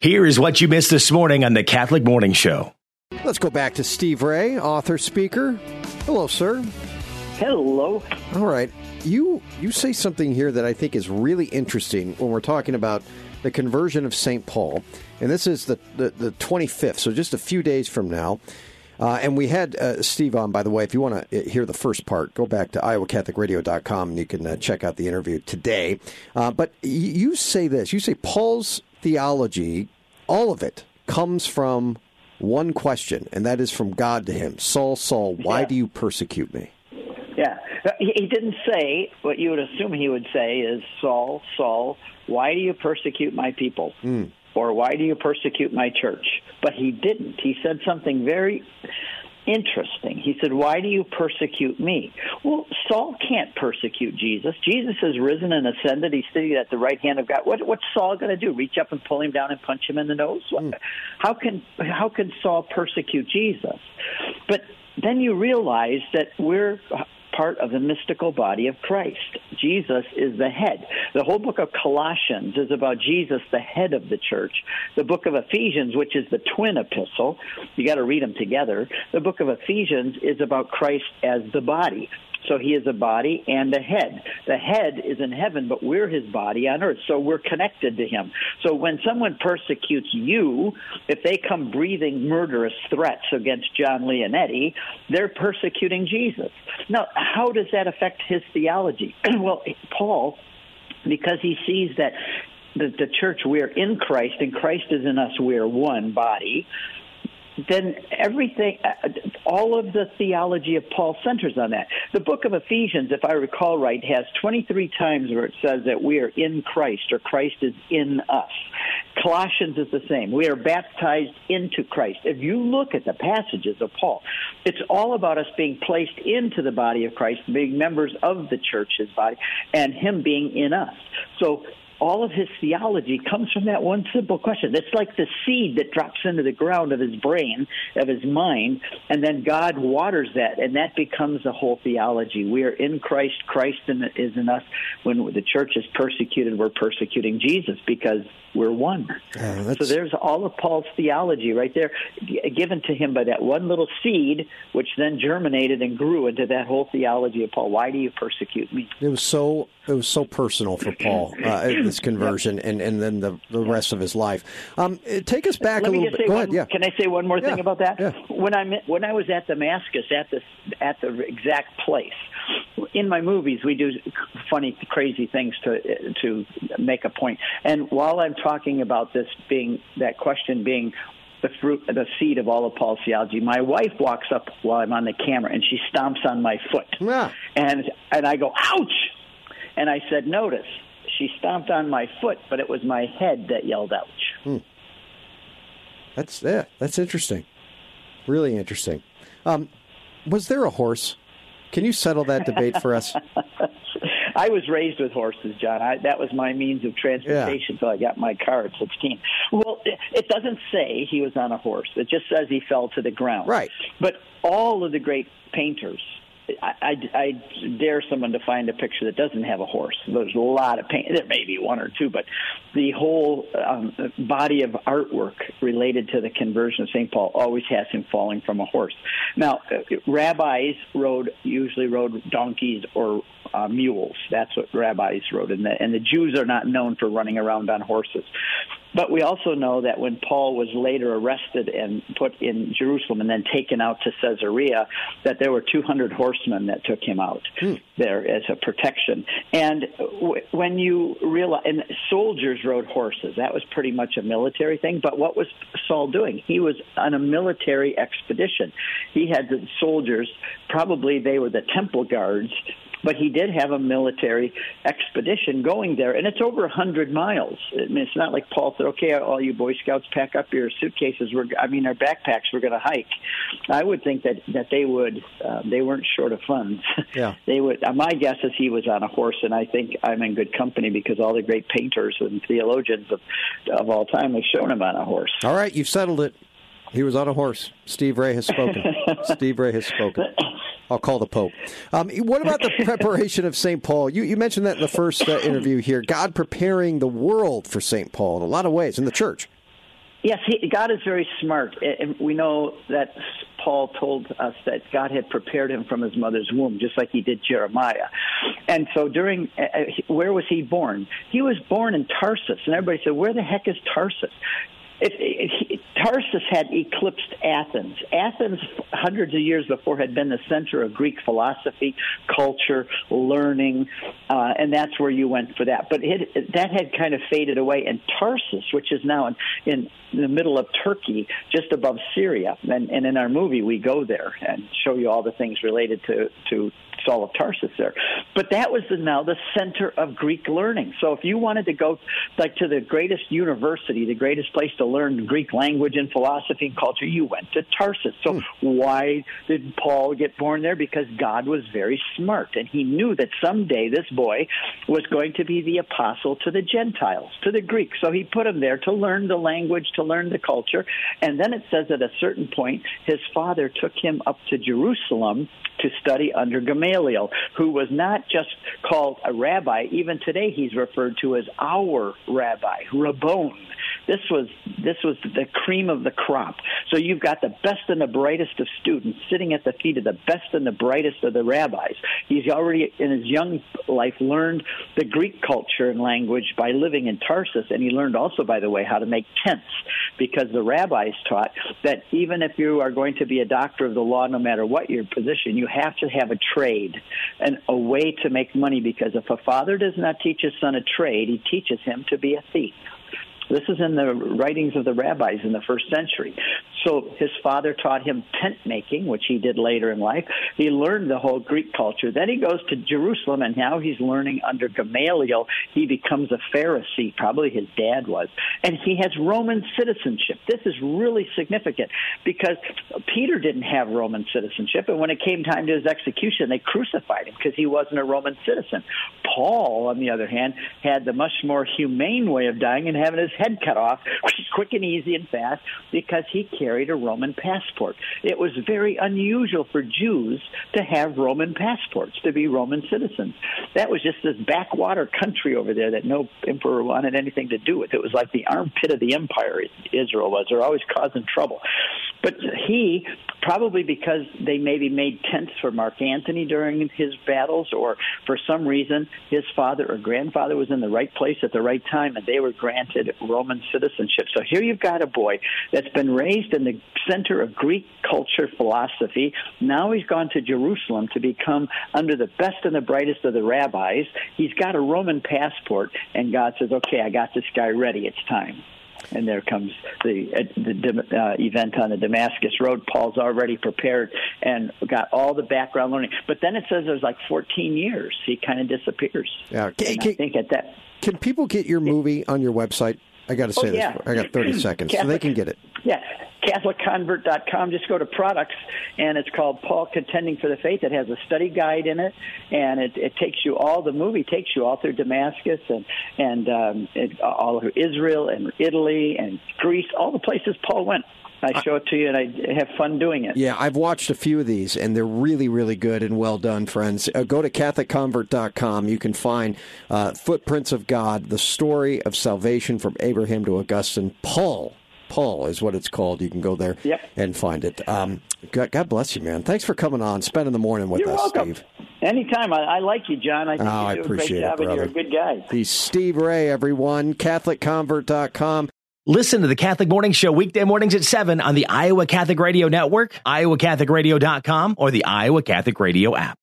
Here is what you missed this morning on the Catholic Morning Show. Let's go back to Steve Ray, author, speaker. Hello, sir. Hello. All right. You you say something here that I think is really interesting when we're talking about the conversion of St. Paul. And this is the, the, the 25th, so just a few days from now. Uh, and we had uh, Steve on, by the way. If you want to hear the first part, go back to iowacatholicradio.com and you can uh, check out the interview today. Uh, but you say this you say Paul's theology, all of it, comes from one question, and that is from God to him Saul, Saul, why yeah. do you persecute me? Yeah. He didn't say what you would assume he would say is Saul, Saul, why do you persecute my people? Mm. Or why do you persecute my church? But he didn't. He said something very interesting. He said, Why do you persecute me? Well, Saul can't persecute Jesus. Jesus has risen and ascended. He's sitting at the right hand of God. What, what's Saul going to do? Reach up and pull him down and punch him in the nose? Mm. How can how can Saul persecute Jesus? But then you realize that we're part of the mystical body of Christ. Jesus is the head. The whole book of Colossians is about Jesus, the head of the church. The book of Ephesians, which is the twin epistle, you got to read them together. The book of Ephesians is about Christ as the body. So he is a body and a head. The head is in heaven, but we're his body on earth. So we're connected to him. So when someone persecutes you, if they come breathing murderous threats against John Leonetti, they're persecuting Jesus. Now, how does that affect his theology? well, Paul, because he sees that the, the church, we're in Christ, and Christ is in us, we're one body then everything, uh, all of the theology of Paul centers on that. The book of Ephesians, if I recall right, has 23 times where it says that we are in Christ or Christ is in us. Colossians is the same. We are baptized into Christ. If you look at the passages of Paul, it's all about us being placed into the body of Christ, being members of the church's body, and Him being in us. So all of his theology comes from that one simple question. It's like the seed that drops into the ground of his brain, of his mind, and then God waters that, and that becomes the whole theology. We are in Christ, Christ is in us. When the church is persecuted, we're persecuting Jesus because we're one. so there's all of Paul's theology right there, given to him by that one little seed, which then germinated and grew into that whole theology of Paul. Why do you persecute me? It was so it was so personal for Paul uh, this conversion, and, and then the, the rest of his life. Um, take us back Let a little bit. Go one, ahead. Yeah. Can I say one more yeah. thing about that? Yeah. When I when I was at Damascus at the at the exact place, in my movies we do funny, crazy things to to make a point. And while I'm talking about this being that question being the fruit, the seed of all of Paul's theology. My wife walks up while I'm on the camera and she stomps on my foot, yeah. and and I go, "Ouch!" And I said, "Notice." She stomped on my foot, but it was my head that yelled "Ouch!" Hmm. That's yeah, that's interesting. Really interesting. Um, was there a horse? Can you settle that debate for us? I was raised with horses, John. I, that was my means of transportation until yeah. I got my car at 16. Well, it, it doesn't say he was on a horse. It just says he fell to the ground. Right. But all of the great painters I, I, I dare someone to find a picture that doesn't have a horse. There's a lot of paint. There may be one or two, but the whole um, body of artwork related to the conversion of St. Paul always has him falling from a horse. Now, uh, rabbis rode usually rode donkeys or uh, mules. That's what rabbis rode, and the, and the Jews are not known for running around on horses. But we also know that when Paul was later arrested and put in Jerusalem and then taken out to Caesarea, that there were 200 horsemen that took him out hmm. there as a protection. And w- when you realize, and soldiers rode horses, that was pretty much a military thing. But what was Saul doing? He was on a military expedition. He had the soldiers, probably they were the temple guards but he did have a military expedition going there, and it's over a hundred miles. I mean, it's not like Paul said, "Okay, all you Boy Scouts, pack up your suitcases. We're, I mean, our backpacks. We're going to hike." I would think that that they would. Uh, they weren't short of funds. Yeah, they would. Uh, my guess is he was on a horse, and I think I'm in good company because all the great painters and theologians of of all time have shown him on a horse. All right, you've settled it. He was on a horse. Steve Ray has spoken. Steve Ray has spoken. I'll call the Pope. Um, what about the preparation of St. Paul? You, you mentioned that in the first uh, interview here. God preparing the world for St. Paul in a lot of ways in the church. Yes, he, God is very smart. And we know that Paul told us that God had prepared him from his mother's womb, just like he did Jeremiah. And so during, uh, uh where was he born? He was born in Tarsus. And everybody said, where the heck is Tarsus? It, it, Tarsus had eclipsed Athens. Athens, hundreds of years before, had been the center of Greek philosophy, culture, learning, uh, and that's where you went for that. But that had kind of faded away. And Tarsus, which is now in, in the middle of Turkey, just above Syria, and, and in our movie we go there and show you all the things related to to Saul of Tarsus there. But that was the, now the center of Greek learning. So if you wanted to go like to the greatest university, the greatest place to learn Greek language and philosophy and culture, you went to Tarsus. So hmm. why did Paul get born there? Because God was very smart and he knew that someday this boy was going to be the apostle to the Gentiles, to the Greeks. So he put him there to learn the language, to learn the culture. And then it says at a certain point, his father took him up to Jerusalem to study under Gamaliel, who was not just called a rabbi. Even today, he's referred to as our rabbi, Rabban. This was this was the cream of the crop. So you've got the best and the brightest of students sitting at the feet of the best and the brightest of the rabbis. He's already in his young life learned the Greek culture and language by living in Tarsus, and he learned also, by the way, how to make tents because the rabbis taught that even if you are going to be a doctor of the law, no matter what your position, you have to have a trade and a way to make money because if a father does not teach his son a trade, he teaches him to be a thief. This is in the writings of the rabbis in the first century. So his father taught him tent making, which he did later in life. He learned the whole Greek culture. Then he goes to Jerusalem, and now he's learning under Gamaliel. He becomes a Pharisee, probably his dad was, and he has Roman citizenship. This is really significant because Peter didn't have Roman citizenship, and when it came time to his execution, they crucified him because he wasn't a Roman citizen. Paul, on the other hand, had the much more humane way of dying and having his head cut off, quick and easy and fast, because he carried a Roman passport. It was very unusual for Jews to have Roman passports, to be Roman citizens. That was just this backwater country over there that no emperor wanted anything to do with. It was like the armpit of the empire, Israel was. They're always causing trouble. But he, probably because they maybe made tents for Mark Antony during his battles, or for some reason his father or grandfather was in the right place at the right time and they were granted Roman citizenship. So here you've got a boy that's been raised in the center of Greek culture philosophy. Now he's gone to Jerusalem to become under the best and the brightest of the rabbis. He's got a Roman passport, and God says, okay, I got this guy ready. It's time and there comes the uh, the uh, event on the Damascus Road. Paul's already prepared and got all the background learning. But then it says there's like 14 years. He kind of disappears. Yeah, can, can, I think at that. Can people get your movie on your website? I got to say oh, yeah. this. I got 30 seconds, Catholic, so they can get it. Yeah, CatholicConvert.com. Just go to products, and it's called Paul Contending for the Faith. It has a study guide in it, and it, it takes you all. The movie takes you all through Damascus and and um, it, all through Israel and Italy and Greece, all the places Paul went. I show it to you, and I have fun doing it. Yeah, I've watched a few of these, and they're really, really good and well done, friends. Uh, go to CatholicConvert.com. You can find uh, Footprints of God, the story of salvation from Abraham to Augustine. Paul, Paul is what it's called. You can go there yep. and find it. Um, God, God, bless you, man. Thanks for coming on, spending the morning with You're us, welcome. Steve. Anytime. I, I, like you, John. I think oh, you do I appreciate a great job, it, and you're a good guy. He's Steve Ray, everyone. CatholicConvert.com. Listen to the Catholic Morning Show weekday mornings at 7 on the Iowa Catholic Radio Network, iowacatholicradio.com, or the Iowa Catholic Radio app.